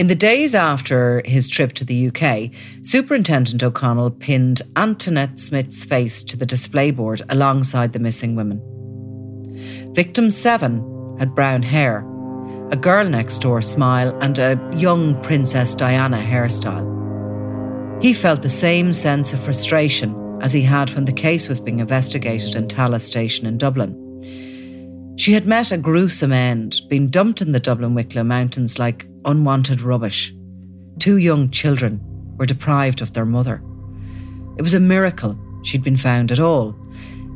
In the days after his trip to the UK, Superintendent O'Connell pinned Antoinette Smith's face to the display board alongside the missing women. Victim 7 had brown hair, a girl next door smile, and a young Princess Diana hairstyle. He felt the same sense of frustration as he had when the case was being investigated in Tallaght Station in Dublin. She had met a gruesome end, been dumped in the Dublin Wicklow Mountains like unwanted rubbish. Two young children were deprived of their mother. It was a miracle she'd been found at all.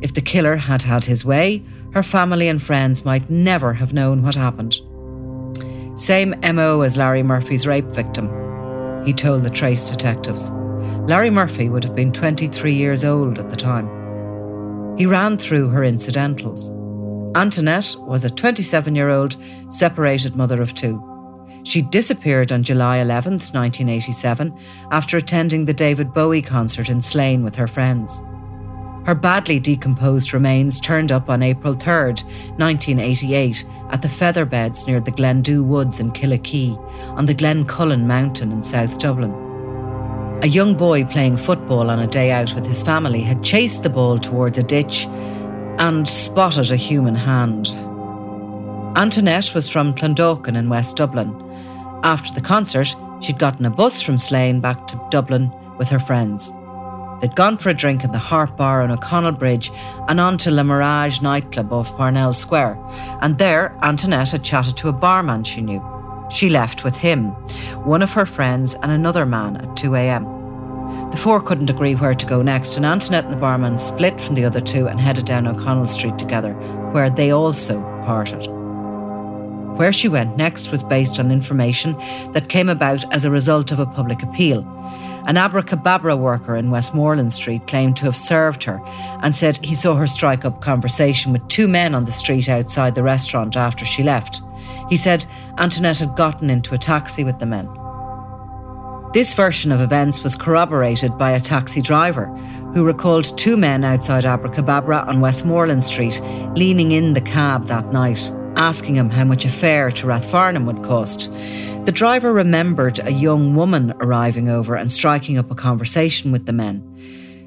If the killer had had his way, her family and friends might never have known what happened. Same MO as Larry Murphy's rape victim, he told the Trace detectives. Larry Murphy would have been 23 years old at the time. He ran through her incidentals. Antoinette was a 27 year old separated mother of two. She disappeared on July 11, 1987, after attending the David Bowie concert in Slane with her friends. Her badly decomposed remains turned up on April 3, 1988, at the Featherbeds near the Glendhu Woods in Killikee, on the Glencullen Mountain in South Dublin. A young boy playing football on a day out with his family had chased the ball towards a ditch and spotted a human hand. Antoinette was from Clondalkin in West Dublin. After the concert, she'd gotten a bus from Slane back to Dublin with her friends. They'd gone for a drink in the Harp Bar on O'Connell Bridge and on to Le Mirage nightclub off Parnell Square. And there, Antoinette had chatted to a barman she knew. She left with him, one of her friends, and another man at 2 a.m. The four couldn't agree where to go next, and Antoinette and the barman split from the other two and headed down O'Connell Street together, where they also parted. Where she went next was based on information that came about as a result of a public appeal. An abrakebabra worker in Westmoreland Street claimed to have served her and said he saw her strike up conversation with two men on the street outside the restaurant after she left. He said Antoinette had gotten into a taxi with the men. This version of events was corroborated by a taxi driver who recalled two men outside Abrakebabra on Westmoreland Street leaning in the cab that night, asking him how much a fare to Rathfarnham would cost. The driver remembered a young woman arriving over and striking up a conversation with the men.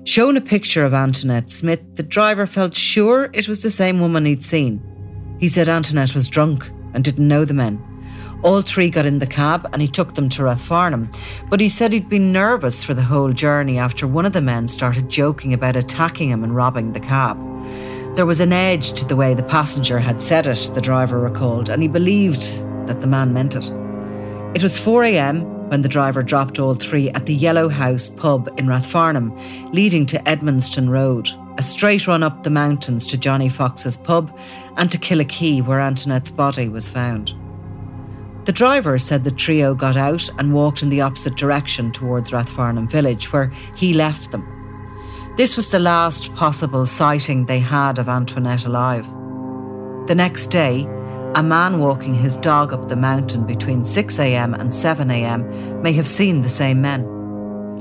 Shown a picture of Antoinette Smith, the driver felt sure it was the same woman he'd seen. He said Antoinette was drunk and didn't know the men. All three got in the cab and he took them to Rathfarnham, but he said he'd been nervous for the whole journey after one of the men started joking about attacking him and robbing the cab. There was an edge to the way the passenger had said it, the driver recalled, and he believed that the man meant it. It was 4am when the driver dropped all three at the Yellow House pub in Rathfarnham, leading to Edmondstown Road, a straight run up the mountains to Johnny Fox's pub and to Killikee, where Antoinette's body was found. The driver said the trio got out and walked in the opposite direction towards Rathfarnham village, where he left them. This was the last possible sighting they had of Antoinette alive. The next day, a man walking his dog up the mountain between 6am and 7am may have seen the same men.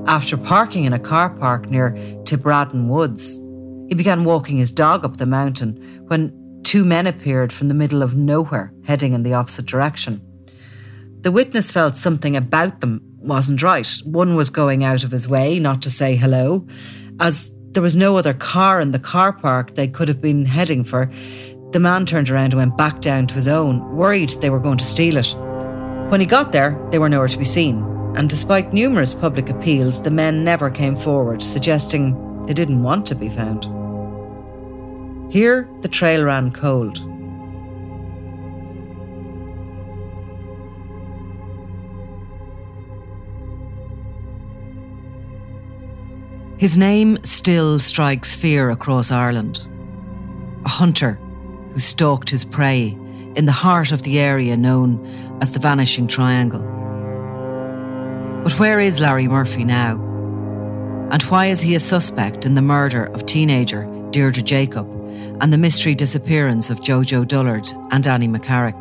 After parking in a car park near Tibradden Woods, he began walking his dog up the mountain when two men appeared from the middle of nowhere, heading in the opposite direction. The witness felt something about them wasn't right. One was going out of his way not to say hello, as there was no other car in the car park they could have been heading for. The man turned around and went back down to his own, worried they were going to steal it. When he got there, they were nowhere to be seen, and despite numerous public appeals, the men never came forward, suggesting they didn't want to be found. Here, the trail ran cold. His name still strikes fear across Ireland. A hunter who stalked his prey in the heart of the area known as the Vanishing Triangle. But where is Larry Murphy now? And why is he a suspect in the murder of teenager Deirdre Jacob and the mystery disappearance of Jojo Dullard and Annie McCarrick?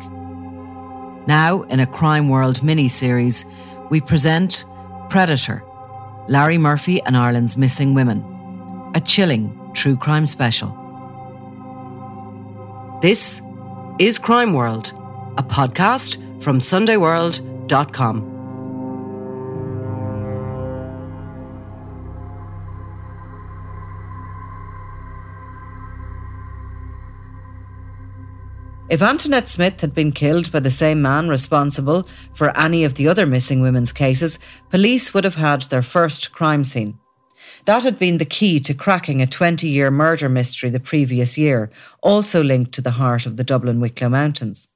Now, in a Crime World mini series, we present Predator Larry Murphy and Ireland's Missing Women, a chilling true crime special. This is Crime World, a podcast from SundayWorld.com. If Antoinette Smith had been killed by the same man responsible for any of the other missing women's cases, police would have had their first crime scene. That had been the key to cracking a 20 year murder mystery the previous year, also linked to the heart of the Dublin Wicklow Mountains.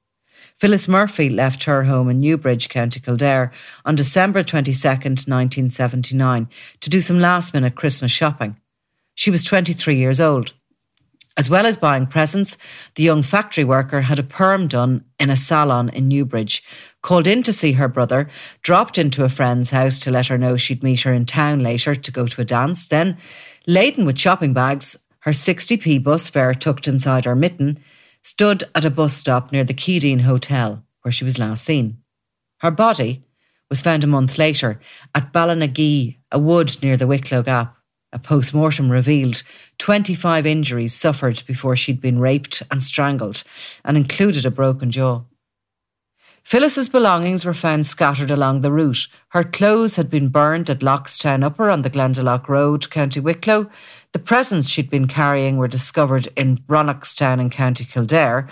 Phyllis Murphy left her home in Newbridge, County Kildare, on December 22, 1979, to do some last minute Christmas shopping. She was 23 years old. As well as buying presents, the young factory worker had a perm done in a salon in Newbridge, called in to see her brother, dropped into a friend's house to let her know she'd meet her in town later to go to a dance, then, laden with shopping bags, her 60p bus fare tucked inside her mitten, stood at a bus stop near the Keadeen Hotel, where she was last seen. Her body was found a month later at Ballynagee, a wood near the Wicklow Gap. A post mortem revealed 25 injuries suffered before she'd been raped and strangled, and included a broken jaw. Phyllis's belongings were found scattered along the route. Her clothes had been burned at Lockstown Upper on the Glendalough Road, County Wicklow. The presents she'd been carrying were discovered in Brannockstown in County Kildare,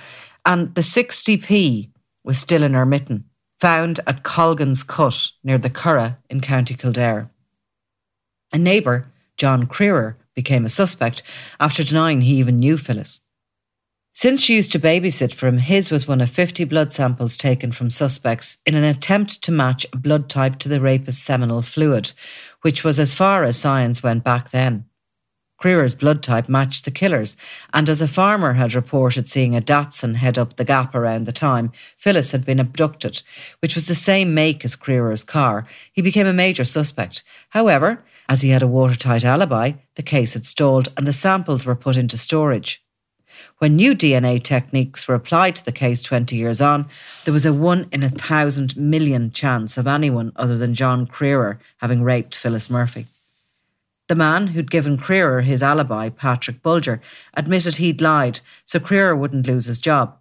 and the 60p was still in her mitten, found at Colgan's Cut near the Curragh in County Kildare. A neighbour John Crerar, became a suspect after denying he even knew Phyllis. Since she used to babysit for him, his was one of 50 blood samples taken from suspects in an attempt to match a blood type to the rapist's seminal fluid, which was as far as science went back then. Crerar's blood type matched the killer's, and as a farmer had reported seeing a Datsun head up the gap around the time Phyllis had been abducted, which was the same make as Crerar's car, he became a major suspect. However, as he had a watertight alibi, the case had stalled and the samples were put into storage. When new DNA techniques were applied to the case 20 years on, there was a one in a thousand million chance of anyone other than John Crerar having raped Phyllis Murphy. The man who'd given Crerar his alibi, Patrick Bulger, admitted he'd lied so Crerar wouldn't lose his job.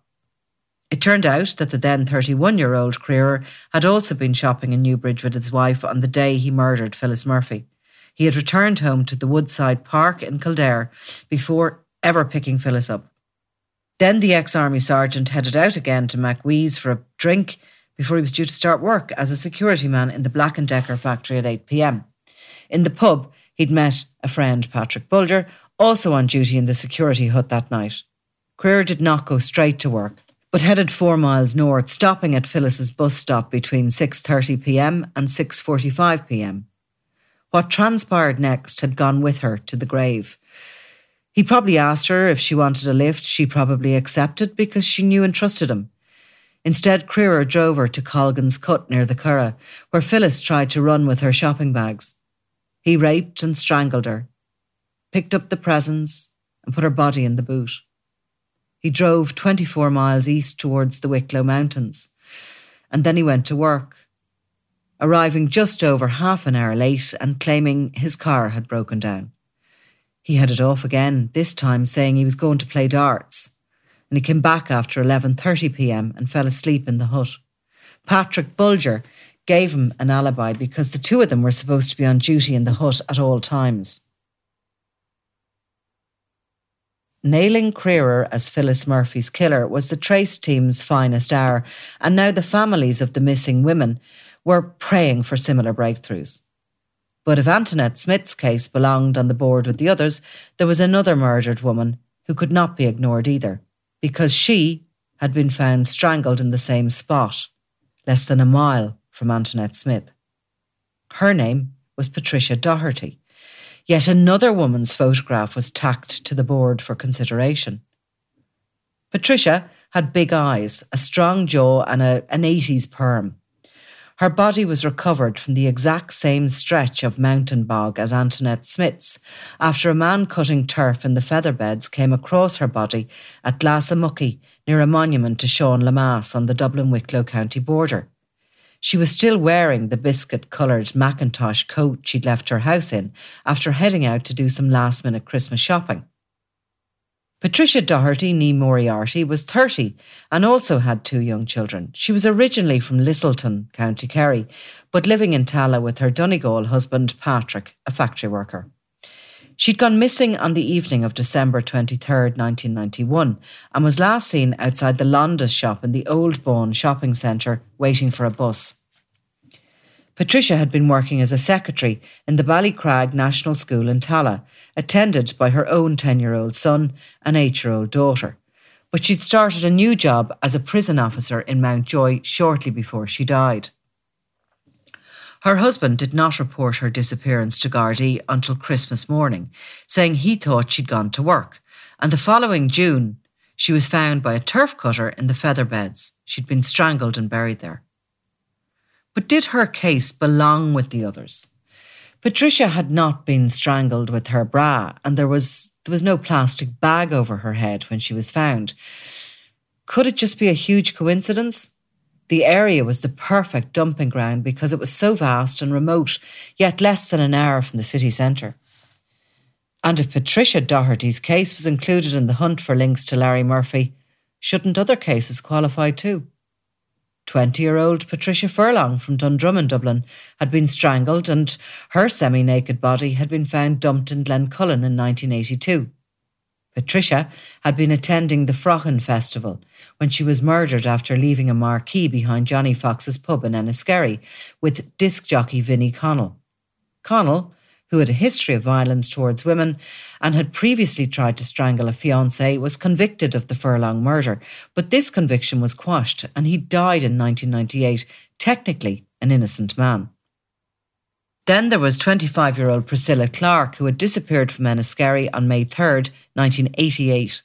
It turned out that the then 31 year old Crerar had also been shopping in Newbridge with his wife on the day he murdered Phyllis Murphy. He had returned home to the Woodside Park in Kildare before ever picking Phyllis up. Then the ex army sergeant headed out again to McWee's for a drink before he was due to start work as a security man in the Black and Decker factory at 8 pm. In the pub, he'd met a friend, Patrick Bulger, also on duty in the security hut that night. Crerar did not go straight to work, but headed 4 miles north, stopping at Phyllis's bus stop between 6:30 p.m. and 6:45 p.m. What transpired next had gone with her to the grave. He probably asked her if she wanted a lift. She probably accepted because she knew and trusted him. Instead, Crerar drove her to Colgan's Cut near the Curragh, where Phyllis tried to run with her shopping bags. He raped and strangled her, picked up the presents, and put her body in the boot. He drove 24 miles east towards the Wicklow Mountains, and then he went to work arriving just over half an hour late and claiming his car had broken down. He headed off again, this time saying he was going to play darts, and he came back after 11:30 p.m. and fell asleep in the hut. Patrick Bulger gave him an alibi because the two of them were supposed to be on duty in the hut at all times. Nailing Crerar as Phyllis Murphy's killer was the trace team's finest hour, and now the families of the missing women were praying for similar breakthroughs. But if Antoinette Smith's case belonged on the board with the others, there was another murdered woman who could not be ignored either, because she had been found strangled in the same spot, less than a mile from Antoinette Smith. Her name was Patricia Doherty. Yet another woman's photograph was tacked to the board for consideration. Patricia had big eyes, a strong jaw, and a, an 80s perm. Her body was recovered from the exact same stretch of mountain bog as Antoinette Smith's after a man cutting turf in the featherbeds came across her body at Glassamucky near a monument to Sean Lemass on the Dublin Wicklow County border. She was still wearing the biscuit coloured Macintosh coat she'd left her house in after heading out to do some last minute Christmas shopping. Patricia Doherty, nee Moriarty, was 30 and also had two young children. She was originally from Lisselton, County Kerry, but living in Tallaght with her Donegal husband, Patrick, a factory worker. She'd gone missing on the evening of December 23, 1991, and was last seen outside the Londis shop in the Old Bawn shopping centre waiting for a bus. Patricia had been working as a secretary in the Ballycragh National School in Tallaght, attended by her own 10 year old son and 8 year old daughter. But she'd started a new job as a prison officer in Mountjoy shortly before she died. Her husband did not report her disappearance to Gardaí until Christmas morning, saying he thought she'd gone to work. And the following June, she was found by a turf cutter in the feather beds. She'd been strangled and buried there. But did her case belong with the others? Patricia had not been strangled with her bra, and there was there was no plastic bag over her head when she was found. Could it just be a huge coincidence? The area was the perfect dumping ground because it was so vast and remote, yet less than an hour from the city centre. And if Patricia Doherty's case was included in the hunt for links to Larry Murphy, shouldn't other cases qualify too? 20 year old Patricia Furlong from Dundrummon, Dublin, had been strangled and her semi naked body had been found dumped in Glencullen in 1982. Patricia had been attending the Fraughan Festival when she was murdered after leaving a marquee behind Johnny Fox's pub in Enniskerry with disc jockey Vinnie Connell. Connell who had a history of violence towards women and had previously tried to strangle a fiancée, was convicted of the Furlong murder. But this conviction was quashed and he died in 1998, technically an innocent man. Then there was 25 year old Priscilla Clark, who had disappeared from Enniskerry on May 3rd, 1988.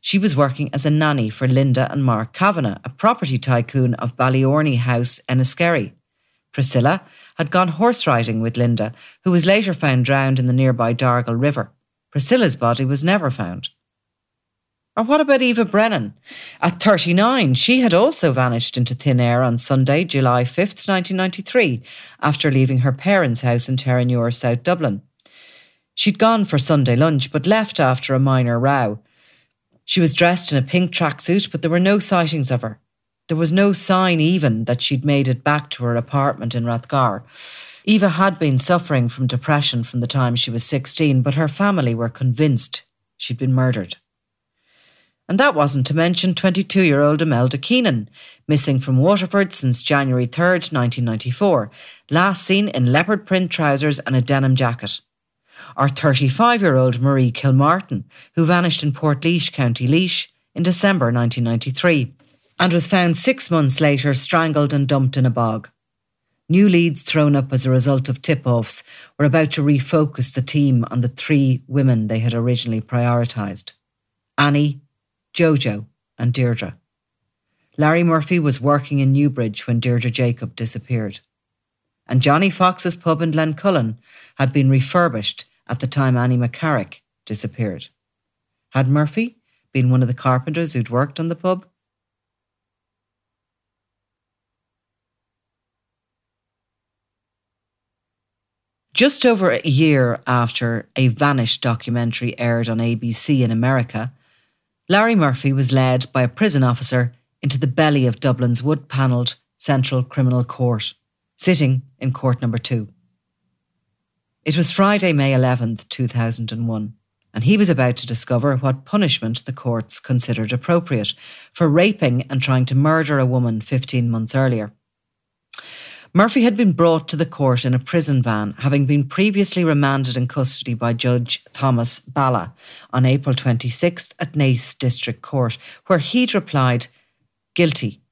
She was working as a nanny for Linda and Mark Kavanagh, a property tycoon of Ballyorney House, Enniskerry. Priscilla had gone horse riding with Linda, who was later found drowned in the nearby Dargle River. Priscilla's body was never found. Or what about Eva Brennan? At 39, she had also vanished into thin air on Sunday, July 5th, 1993, after leaving her parents' house in Terenure, South Dublin. She'd gone for Sunday lunch, but left after a minor row. She was dressed in a pink tracksuit, but there were no sightings of her. There was no sign even that she'd made it back to her apartment in Rathgar. Eva had been suffering from depression from the time she was 16, but her family were convinced she'd been murdered. And that wasn't to mention 22 year old Imelda Keenan, missing from Waterford since January 3rd, 1994, last seen in leopard print trousers and a denim jacket. Or 35 year old Marie Kilmartin, who vanished in Portlaoise, County Laois, in December 1993 and was found six months later strangled and dumped in a bog. New leads thrown up as a result of tip offs were about to refocus the team on the three women they had originally prioritised Annie, Jojo, and Deirdre. Larry Murphy was working in Newbridge when Deirdre Jacob disappeared. And Johnny Fox's pub in Glencullen had been refurbished at the time Annie McCarrick disappeared. Had Murphy been one of the carpenters who'd worked on the pub? Just over a year after a Vanished documentary aired on ABC in America, Larry Murphy was led by a prison officer into the belly of Dublin's wood panelled Central Criminal Court, sitting in court number two. It was Friday, May 11th, 2001, and he was about to discover what punishment the courts considered appropriate for raping and trying to murder a woman 15 months earlier. Murphy had been brought to the court in a prison van, having been previously remanded in custody by Judge Thomas Balla on April 26th at Naas District Court, where he'd replied, guilty.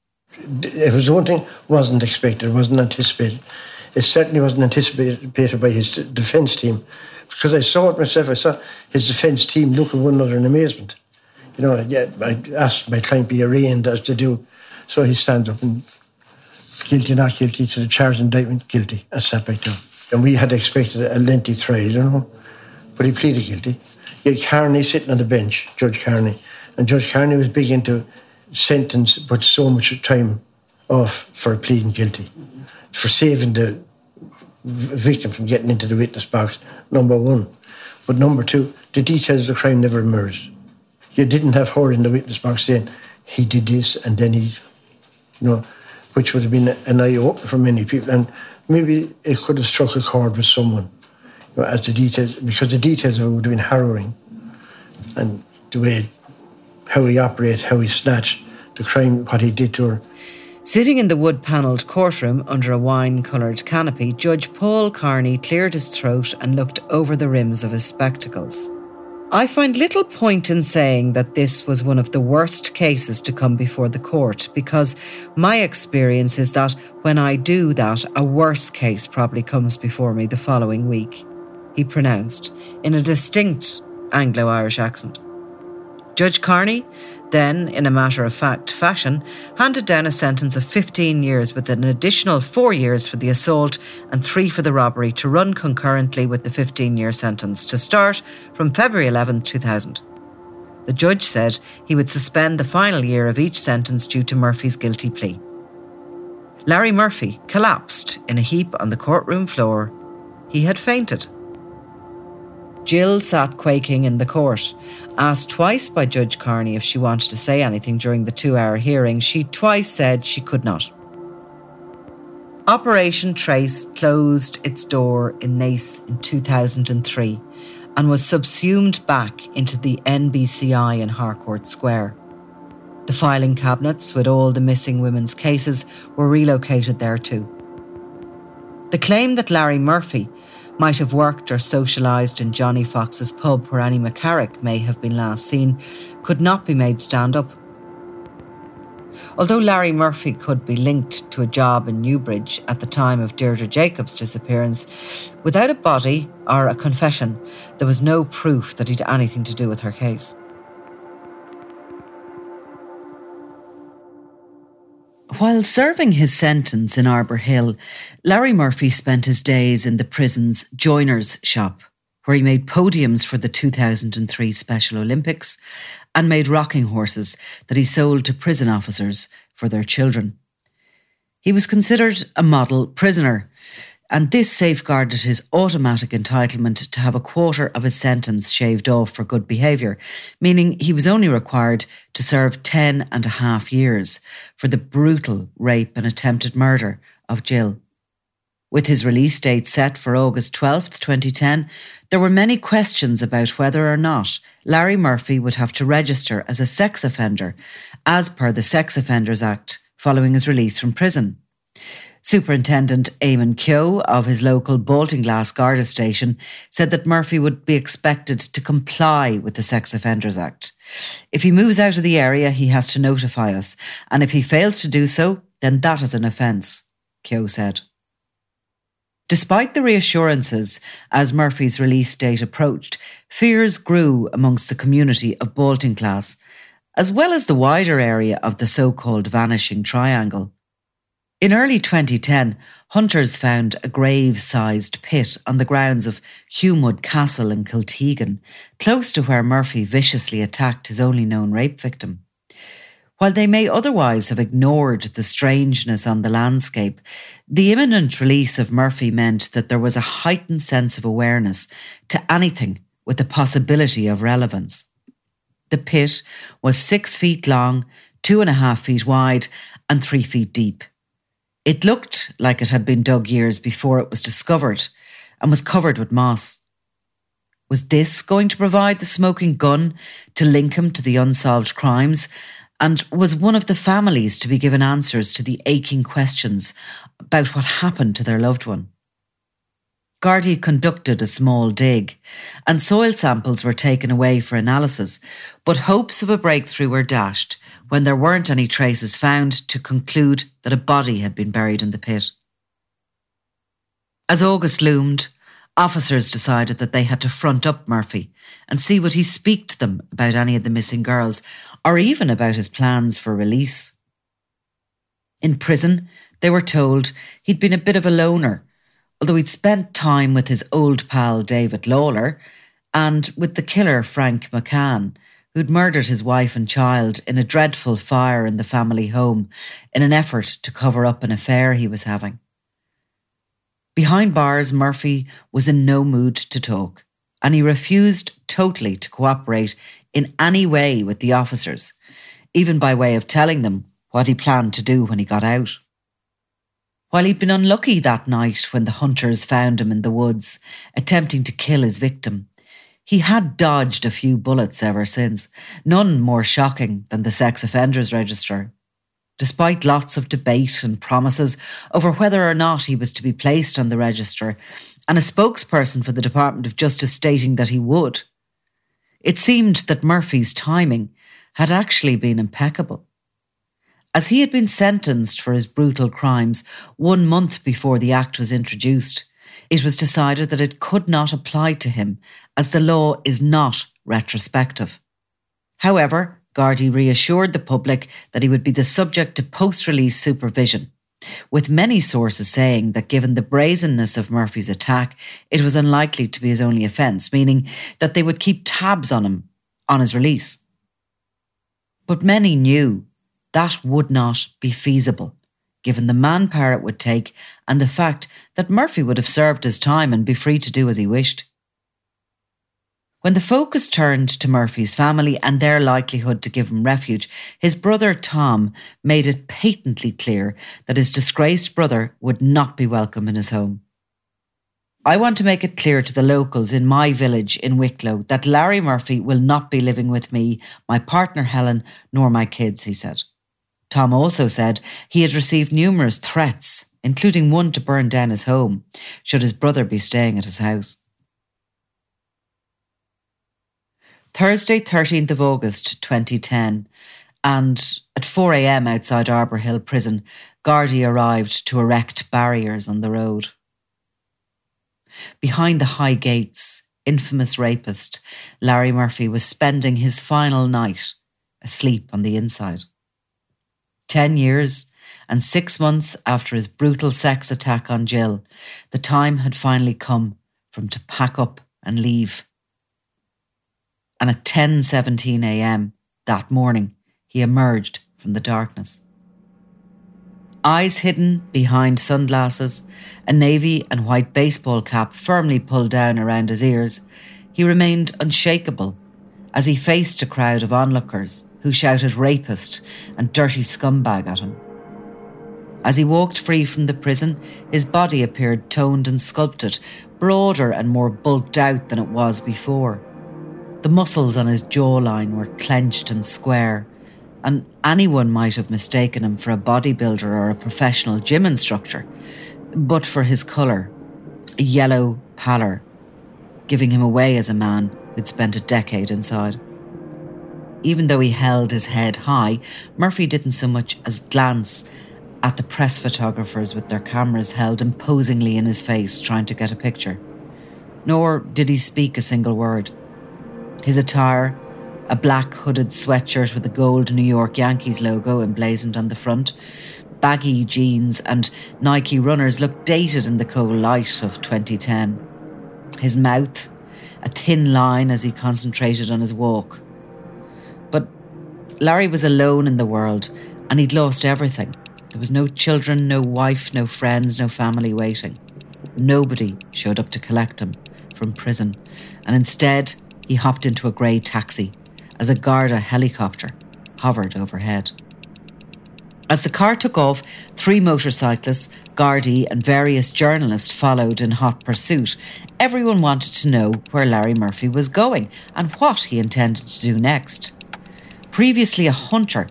It was one thing wasn't expected, wasn't anticipated. It certainly wasn't anticipated by his defence team, because I saw it myself. I saw his defence team look at one another in amazement. You know, I asked my client be arraigned as to do, so he stands up and guilty, not guilty, to the charge indictment, guilty, and sat back down. And we had expected a lengthy trial, you know, but he pleaded guilty. Had Carney sitting on the bench, Judge Carney, and Judge Carney was big into sentence, but so much time off for pleading guilty, for saving the victim from getting into the witness box, number one. But number two, the details of the crime never emerged. You didn't have her in the witness box saying, he did this and then he, you know, which would have been an eye opener for many people. And maybe it could have struck a chord with someone. as the details, because the details of it would have been harrowing. And the way, how he operated, how he snatched, the crime, what he did to her. Sitting in the wood panelled courtroom under a wine coloured canopy, Judge Paul Carney cleared his throat and looked over the rims of his spectacles. I find little point in saying that this was one of the worst cases to come before the court because my experience is that when I do that, a worse case probably comes before me the following week, he pronounced in a distinct Anglo Irish accent. Judge Carney then, in a matter of fact fashion, handed down a sentence of 15 years with an additional four years for the assault and three for the robbery to run concurrently with the 15 year sentence to start from February 11, 2000. The judge said he would suspend the final year of each sentence due to Murphy's guilty plea. Larry Murphy collapsed in a heap on the courtroom floor. He had fainted. Jill sat quaking in the court. Asked twice by Judge Carney if she wanted to say anything during the two hour hearing, she twice said she could not. Operation Trace closed its door in Naas in 2003 and was subsumed back into the NBCI in Harcourt Square. The filing cabinets with all the missing women's cases were relocated there too. The claim that Larry Murphy might have worked or socialised in Johnny Fox's pub where Annie McCarrick may have been last seen, could not be made stand up. Although Larry Murphy could be linked to a job in Newbridge at the time of Deirdre Jacobs' disappearance, without a body or a confession, there was no proof that he'd anything to do with her case. While serving his sentence in Arbour Hill, Larry Murphy spent his days in the prison's joiner's shop, where he made podiums for the 2003 Special Olympics and made rocking horses that he sold to prison officers for their children. He was considered a model prisoner and this safeguarded his automatic entitlement to have a quarter of his sentence shaved off for good behaviour, meaning he was only required to serve ten and a half years for the brutal rape and attempted murder of Jill. With his release date set for August 12th, 2010, there were many questions about whether or not Larry Murphy would have to register as a sex offender, as per the Sex Offenders Act, following his release from prison. Superintendent Eamon Keogh of his local Baltinglass Garda station said that Murphy would be expected to comply with the Sex Offenders Act. If he moves out of the area, he has to notify us, and if he fails to do so, then that is an offence, Keogh said. Despite the reassurances as Murphy's release date approached, fears grew amongst the community of Baltinglass, as well as the wider area of the so called vanishing triangle. In early 2010, hunters found a grave sized pit on the grounds of Humewood Castle in Kiltegan, close to where Murphy viciously attacked his only known rape victim. While they may otherwise have ignored the strangeness on the landscape, the imminent release of Murphy meant that there was a heightened sense of awareness to anything with the possibility of relevance. The pit was six feet long, two and a half feet wide, and three feet deep. It looked like it had been dug years before it was discovered and was covered with moss. Was this going to provide the smoking gun to link him to the unsolved crimes? And was one of the families to be given answers to the aching questions about what happened to their loved one? Gardaí conducted a small dig, and soil samples were taken away for analysis, but hopes of a breakthrough were dashed when there weren't any traces found to conclude that a body had been buried in the pit. As August loomed, officers decided that they had to front up Murphy and see would he speak to them about any of the missing girls or even about his plans for release. In prison, they were told he'd been a bit of a loner, although he'd spent time with his old pal David Lawler and with the killer Frank McCann, who'd murdered his wife and child in a dreadful fire in the family home in an effort to cover up an affair he was having. Behind bars, Murphy was in no mood to talk, and he refused totally to cooperate in any way with the officers, even by way of telling them what he planned to do when he got out. While he'd been unlucky that night when the hunters found him in the woods, attempting to kill his victim, he had dodged a few bullets ever since, none more shocking than the sex offenders register. Despite lots of debate and promises over whether or not he was to be placed on the register, and a spokesperson for the Department of Justice stating that he would, it seemed that Murphy's timing had actually been impeccable. As he had been sentenced for his brutal crimes one month before the Act was introduced, it was decided that it could not apply to him as the law is not retrospective. However, Gardaí reassured the public that he would be the subject to post release supervision, with many sources saying that given the brazenness of Murphy's attack, it was unlikely to be his only offence, meaning that they would keep tabs on him on his release. But many knew that would not be feasible, given the manpower it would take and the fact that Murphy would have served his time and be free to do as he wished. When the focus turned to Murphy's family and their likelihood to give him refuge, his brother Tom made it patently clear that his disgraced brother would not be welcome in his home. I want to make it clear to the locals in my village in Wicklow that Larry Murphy will not be living with me, my partner Helen, nor my kids, he said. Tom also said he had received numerous threats, including one to burn down his home, should his brother be staying at his house. Thursday, 13th of August 2010, and at 4am outside Arbour Hill Prison, Gardaí arrived to erect barriers on the road. Behind the high gates, infamous rapist Larry Murphy was spending his final night asleep on the inside. 10 years and six months after his brutal sex attack on Jill, the time had finally come for him to pack up and leave. And at 10:17 a.m. that morning, he emerged from the darkness. Eyes hidden behind sunglasses, a navy and white baseball cap firmly pulled down around his ears, he remained unshakable as he faced a crowd of onlookers who shouted rapist and dirty scumbag at him. As he walked free from the prison, his body appeared toned and sculpted, broader and more bulked out than it was before. The muscles on his jawline were clenched and square, and anyone might have mistaken him for a bodybuilder or a professional gym instructor, but for his colour, a yellow pallor, giving him away as a man who'd spent a decade inside. Even though he held his head high, Murphy didn't so much as glance at the press photographers with their cameras held imposingly in his face trying to get a picture. Nor did he speak a single word. His attire, a black hooded sweatshirt with a gold New York Yankees logo emblazoned on the front, baggy jeans, and Nike runners looked dated in the cold light of 2010. His mouth, a thin line as he concentrated on his walk. Larry was alone in the world and he'd lost everything. There was no children, no wife, no friends, no family waiting. Nobody showed up to collect him from prison, and instead he hopped into a grey taxi as a Garda helicopter hovered overhead. As the car took off, three motorcyclists, Gardaí, and various journalists followed in hot pursuit. Everyone wanted to know where Larry Murphy was going and what he intended to do next. Previously a hunter,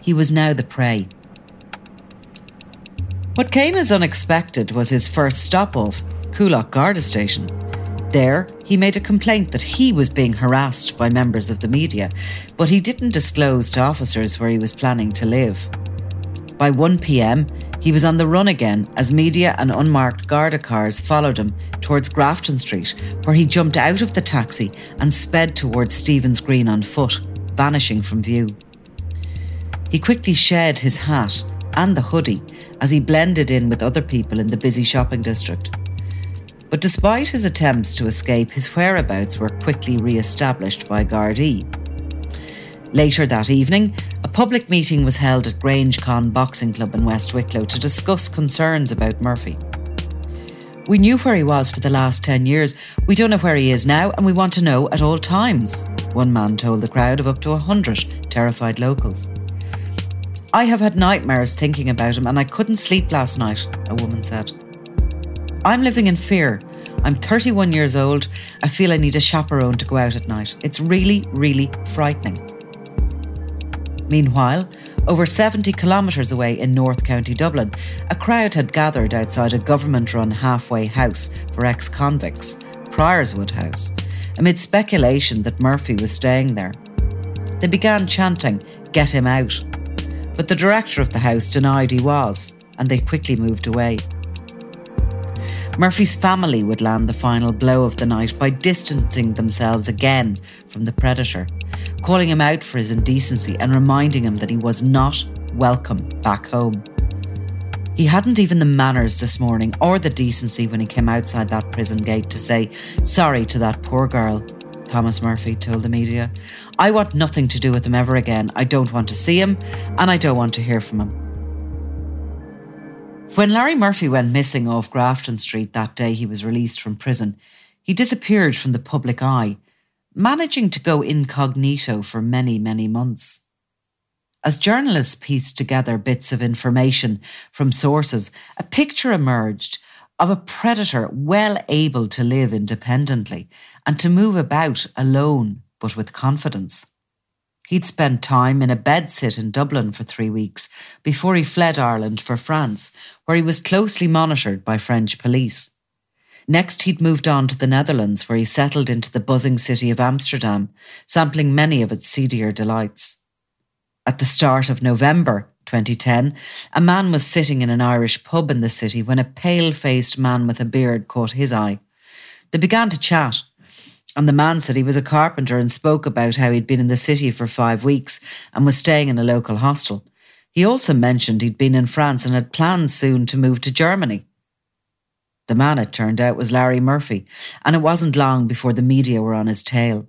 he was now the prey. What came as unexpected was his first stop off, Coolock Garda Station. There, he made a complaint that he was being harassed by members of the media, but he didn't disclose to officers where he was planning to live. By 1 pm, he was on the run again as media and unmarked Garda cars followed him towards Grafton Street, where he jumped out of the taxi and sped towards Stephen's Green on foot vanishing from view. He quickly shed his hat and the hoodie as he blended in with other people in the busy shopping district. But despite his attempts to escape, his whereabouts were quickly re established by Gardaí. Later that evening, a public meeting was held at Grangecon Boxing Club in West Wicklow to discuss concerns about Murphy. We knew where he was for the last 10 years. We don't know where he is now, and we want to know at all times one man told the crowd of up to a hundred terrified locals. I have had nightmares thinking about him and I couldn't sleep last night, a woman said. I'm living in fear. I'm 31 years old. I feel I need a chaperone to go out at night. It's really, really frightening. Meanwhile, over 70 kilometres away in North County Dublin, a crowd had gathered outside a government run halfway house for ex convicts, Priorswood House, amid speculation that Murphy was staying there. They began chanting, Get him out. But the director of the house denied he was, and they quickly moved away. Murphy's family would land the final blow of the night by distancing themselves again from the predator, calling him out for his indecency and reminding him that he was not welcome back home. He hadn't even the manners this morning or the decency when he came outside that prison gate to say sorry to that poor girl, Thomas Murphy told the media. I want nothing to do with him ever again. I don't want to see him and I don't want to hear from him. When Larry Murphy went missing off Grafton Street that day he was released from prison, he disappeared from the public eye, managing to go incognito for many, many months. As journalists pieced together bits of information from sources, a picture emerged of a predator well able to live independently and to move about alone but with confidence. He'd spent time in a bedsit in Dublin for three weeks before he fled Ireland for France, where he was closely monitored by French police. Next, he'd moved on to the Netherlands, where he settled into the buzzing city of Amsterdam, sampling many of its seedier delights. At the start of November 2010, a man was sitting in an Irish pub in the city when a pale faced man with a beard caught his eye. They began to chat, and the man said he was a carpenter and spoke about how he'd been in the city for five weeks and was staying in a local hostel. He also mentioned he'd been in France and had plans soon to move to Germany. The man, it turned out, was Larry Murphy, and it wasn't long before the media were on his tail.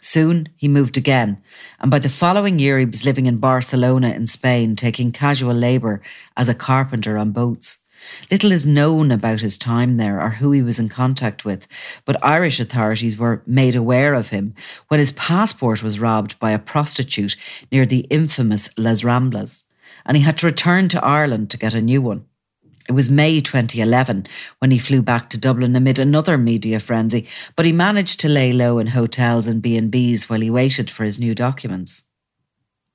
Soon he moved again, and by the following year he was living in Barcelona in Spain, taking casual labour as a carpenter on boats. Little is known about his time there or who he was in contact with, but Irish authorities were made aware of him when his passport was robbed by a prostitute near the infamous Les Ramblas, and he had to return to Ireland to get a new one. It was May 2011 when he flew back to Dublin amid another media frenzy, but he managed to lay low in hotels and B&Bs while he waited for his new documents.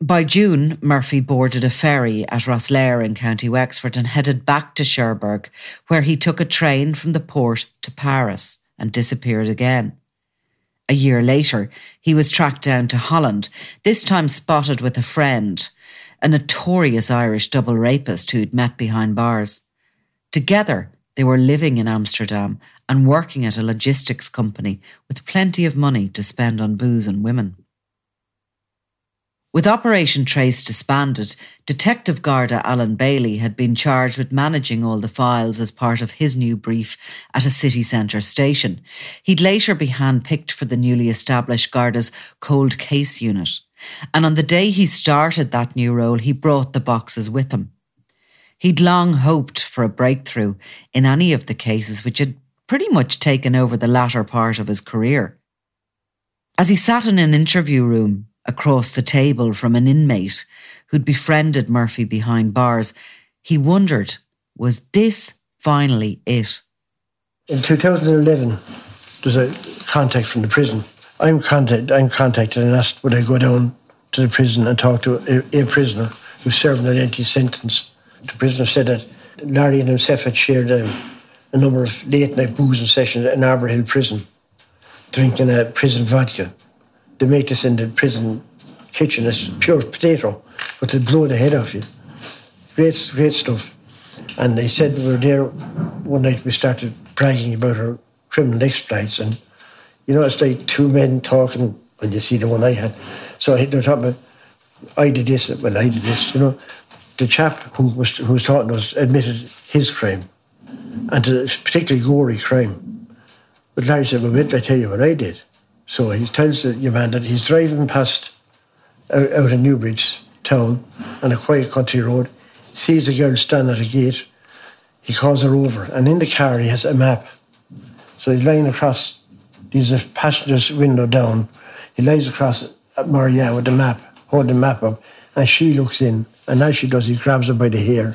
By June, Murphy boarded a ferry at Rosslare in County Wexford and headed back to Cherbourg, where he took a train from the port to Paris and disappeared again. A year later, he was tracked down to Holland, this time spotted with a friend, a notorious Irish double rapist who'd met behind bars. Together, they were living in Amsterdam and working at a logistics company with plenty of money to spend on booze and women. With Operation Trace disbanded, Detective Garda Alan Bailey had been charged with managing all the files as part of his new brief at a city centre station. He'd later be handpicked for the newly established Garda's cold case unit. And on the day he started that new role, he brought the boxes with him. He'd long hoped for a breakthrough in any of the cases which had pretty much taken over the latter part of his career. As he sat in an interview room, across the table from an inmate who'd befriended Murphy behind bars, he wondered, was this finally it? In 2011, there's a contact from the prison. I'm, contact, I'm contacted and asked would I go down to the prison and talk to a, a prisoner who's serving an empty sentence. The prisoner said that Larry and himself had shared um, a number of late night boozing sessions in Arbour Hill prison, drinking a prison vodka they make this in the prison kitchen. It's pure potato, but they blow the head off you. Great, great stuff. And they said we were there one night. We started bragging about our criminal exploits, and you know, it's like two men talking. When you see the one I had, so they're talking about I did this. Well, I did this. You know, the chap who was who was us admitted his crime, and a particularly gory crime. But Larry said, "Well, wait, I tell you what I did." So he tells the man that he's driving past out, out Newbridge town on a quiet country road, sees a girl standing at a gate. He calls her over, and in the car he has a map. So he's lying across, there's a passenger's window down. He lies across Maria with the map, holding the map up, And she looks in, and as she does, he grabs her by the hair,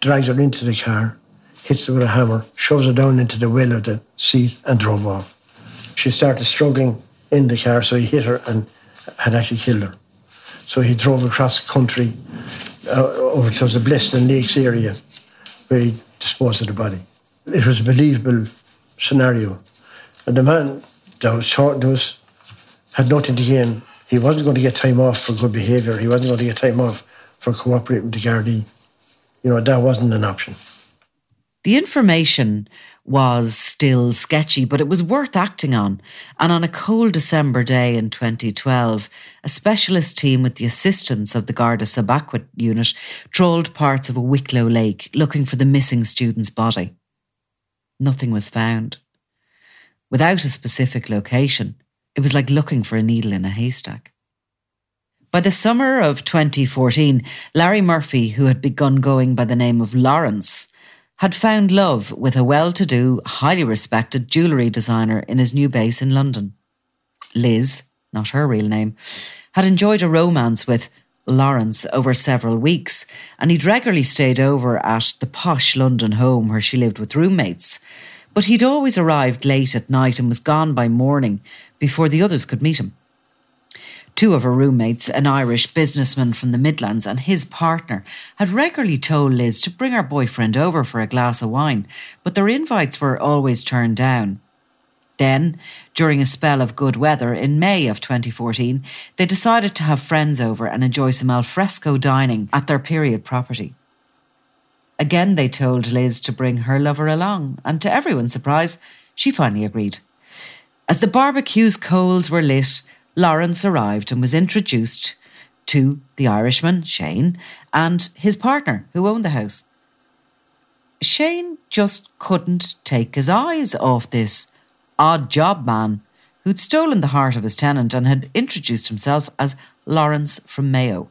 drags her into the car, hits her with a hammer, shoves her down into the well of the seat, and drove off. She started struggling in the car, so he hit her and had actually killed her. So he drove across the country uh, over to the Blessington Lakes area where he disposed of the body. It was a believable scenario. And the man that was talking to us had nothing to gain. He wasn't going to get time off for good behaviour. He wasn't going to get time off for cooperating with the Gardaí. You know, that wasn't an option. The information was still sketchy, but it was worth acting on. And on a cold December day in 2012, a specialist team with the assistance of the Garda Sub-Aqua unit trawled parts of a Wicklow lake looking for the missing student's body. Nothing was found. Without a specific location, it was like looking for a needle in a haystack. By the summer of 2014, Larry Murphy, who had begun going by the name of Lawrence, had found love with a well to do, highly respected jewellery designer in his new base in London. Liz, not her real name, had enjoyed a romance with Lawrence over several weeks, and he'd regularly stayed over at the posh London home where she lived with roommates. But he'd always arrived late at night and was gone by morning before the others could meet him. Two of her roommates, an Irish businessman from the Midlands and his partner, had regularly told Liz to bring her boyfriend over for a glass of wine, but their invites were always turned down. Then, during a spell of good weather in May of 2014, they decided to have friends over and enjoy some alfresco dining at their period property. Again, they told Liz to bring her lover along, and to everyone's surprise, she finally agreed. As the barbecue's coals were lit, Lawrence arrived and was introduced to the Irishman, Shane, and his partner, who owned the house. Shane just couldn't take his eyes off this odd job man who'd stolen the heart of his tenant and had introduced himself as Lawrence from Mayo.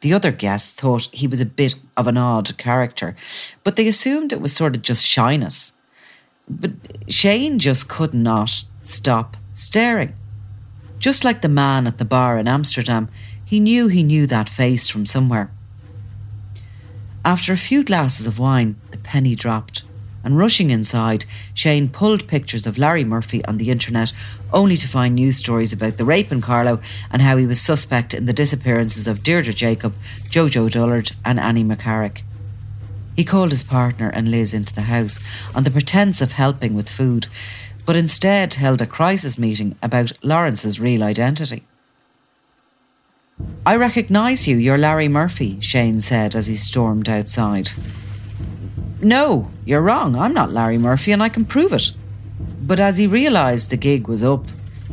The other guests thought he was a bit of an odd character, but they assumed it was sort of just shyness. But Shane just could not stop staring. Just like the man at the bar in Amsterdam, he knew he knew that face from somewhere. After a few glasses of wine, the penny dropped, and rushing inside, Shane pulled pictures of Larry Murphy on the internet, only to find news stories about the rape in Carlow and how he was suspect in the disappearances of Deirdre Jacob, Jojo Dullard, and Annie McCarrick. He called his partner and Liz into the house on the pretence of helping with food, but instead held a crisis meeting about Lawrence's real identity. I recognise you, you're Larry Murphy, Shane said as he stormed outside. No, you're wrong, I'm not Larry Murphy and I can prove it. But as he realised the gig was up,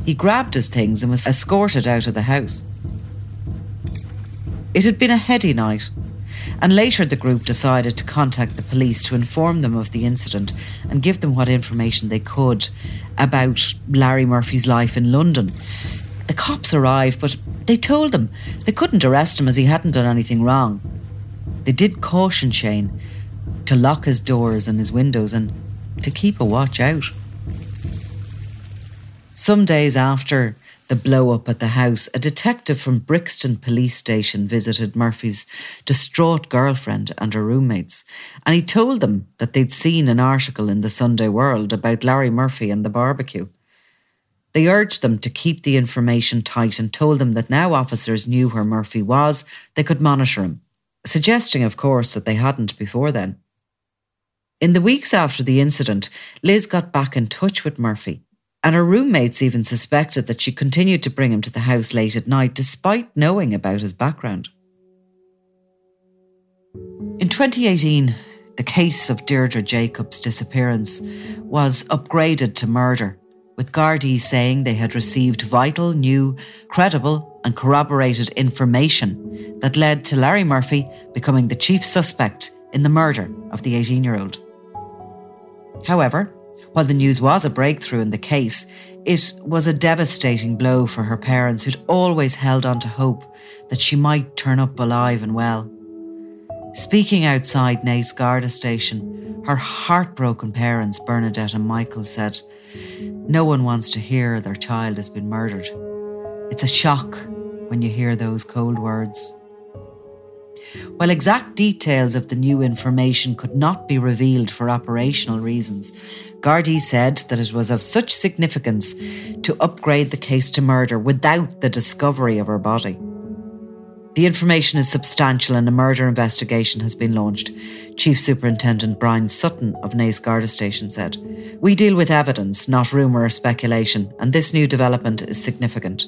he grabbed his things and was escorted out of the house. It had been a heady night, and later the group decided to contact the police to inform them of the incident and give them what information they could about Larry Murphy's life in London. The cops arrived, but they told them they couldn't arrest him as he hadn't done anything wrong. They did caution Shane to lock his doors and his windows and to keep a watch out. Some days after the blow up at the house, a detective from Brixton Police Station visited Murphy's distraught girlfriend and her roommates, and he told them that they'd seen an article in the Sunday World about Larry Murphy and the barbecue. They urged them to keep the information tight and told them that now officers knew where Murphy was, they could monitor him, suggesting, of course, that they hadn't before then. In the weeks after the incident, Liz got back in touch with Murphy and her roommates even suspected that she continued to bring him to the house late at night despite knowing about his background. In 2018, the case of Deirdre Jacob's disappearance was upgraded to murder, with Gardaí saying they had received vital, new, credible, and corroborated information that led to Larry Murphy becoming the chief suspect in the murder of the 18 year old. However, while the news was a breakthrough in the case, it was a devastating blow for her parents who'd always held on to hope that she might turn up alive and well. Speaking outside Naas Garda station, her heartbroken parents, Bernadette and Michael, said, No one wants to hear their child has been murdered. It's a shock, when you hear those cold words. While exact details of the new information could not be revealed for operational reasons, Gardaí said that it was of such significance to upgrade the case to murder without the discovery of her body. The information is substantial and a murder investigation has been launched. Chief Superintendent Brian Sutton of Naas Garda Station said, We deal with evidence, not rumour or speculation, and this new development is significant.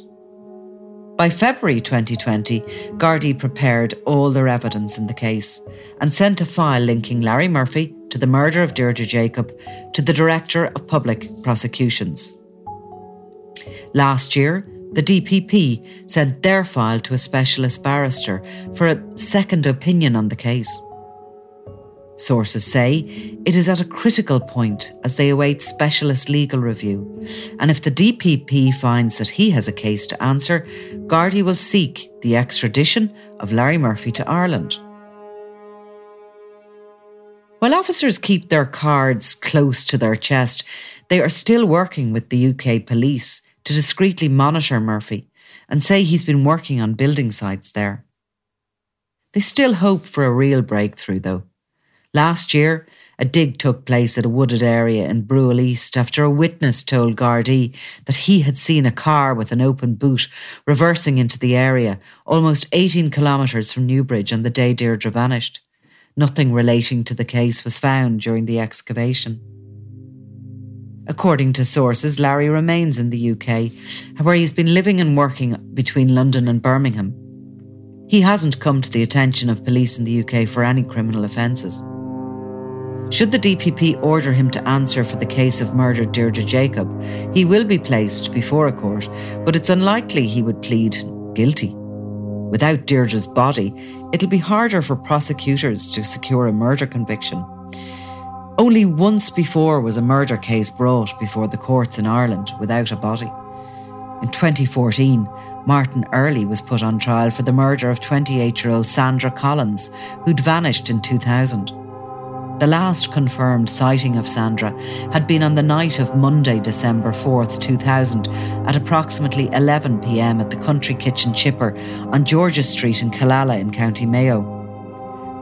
By February 2020, Gardaí prepared all their evidence in the case and sent a file linking Larry Murphy to the murder of Deirdre Jacob to the Director of Public Prosecutions. Last year, the DPP sent their file to a specialist barrister for a second opinion on the case. Sources say it is at a critical point as they await specialist legal review. And if the DPP finds that he has a case to answer, Gardaí will seek the extradition of Larry Murphy to Ireland. While officers keep their cards close to their chest, they are still working with the UK police to discreetly monitor Murphy and say he's been working on building sites there. They still hope for a real breakthrough, though. Last year, a dig took place at a wooded area in Brewel East after a witness told Gardaí that he had seen a car with an open boot reversing into the area almost 18 kilometres from Newbridge on the day Deirdre vanished. Nothing relating to the case was found during the excavation. According to sources, Larry remains in the UK, where he's been living and working between London and Birmingham. He hasn't come to the attention of police in the UK for any criminal offences. Should the DPP order him to answer for the case of murdered Deirdre Jacob, he will be placed before a court, but it's unlikely he would plead guilty. Without Deirdre's body, it'll be harder for prosecutors to secure a murder conviction. Only once before was a murder case brought before the courts in Ireland without a body. In 2014, Martin Earley was put on trial for the murder of 28 year old Sandra Collins, who'd vanished in 2000. The last confirmed sighting of Sandra had been on the night of Monday, December 4th, 2000, at approximately 11 pm at the Country Kitchen Chipper on George's Street in Killala in County Mayo.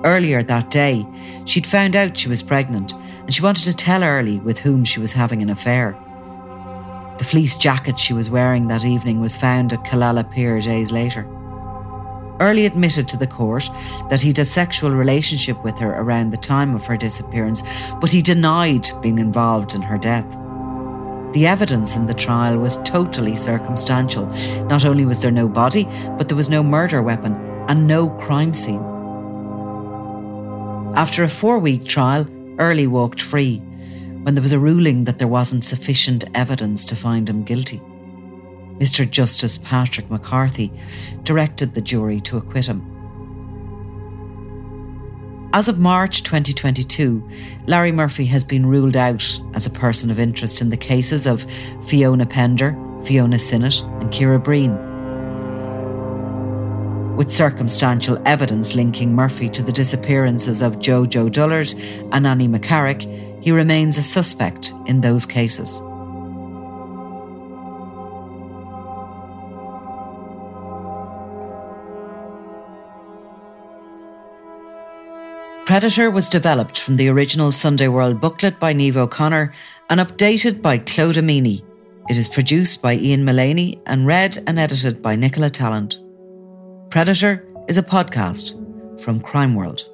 Earlier that day, she'd found out she was pregnant and she wanted to tell Earley with whom she was having an affair. The fleece jacket she was wearing that evening was found at Killala Pier days later. Earley admitted to the court that he'd a sexual relationship with her around the time of her disappearance, but he denied being involved in her death. The evidence in the trial was totally circumstantial. Not only was there no body, but there was no murder weapon and no crime scene. After a four week trial, Earley walked free when there was a ruling that there wasn't sufficient evidence to find him guilty. Mr. Justice Patrick McCarthy directed the jury to acquit him. As of March 2022, Larry Murphy has been ruled out as a person of interest in the cases of Fiona Pender, Fiona Sinnott, and Ciara Breen. With circumstantial evidence linking Murphy to the disappearances of Jojo Dullard and Annie McCarrick, he remains a suspect in those cases. Predator was developed from the original Sunday World booklet by Niamh O'Connor and updated by Claude Amini. It is produced by Ian Mullaney and read and edited by Nicola Tallant. Predator is a podcast from Crime World.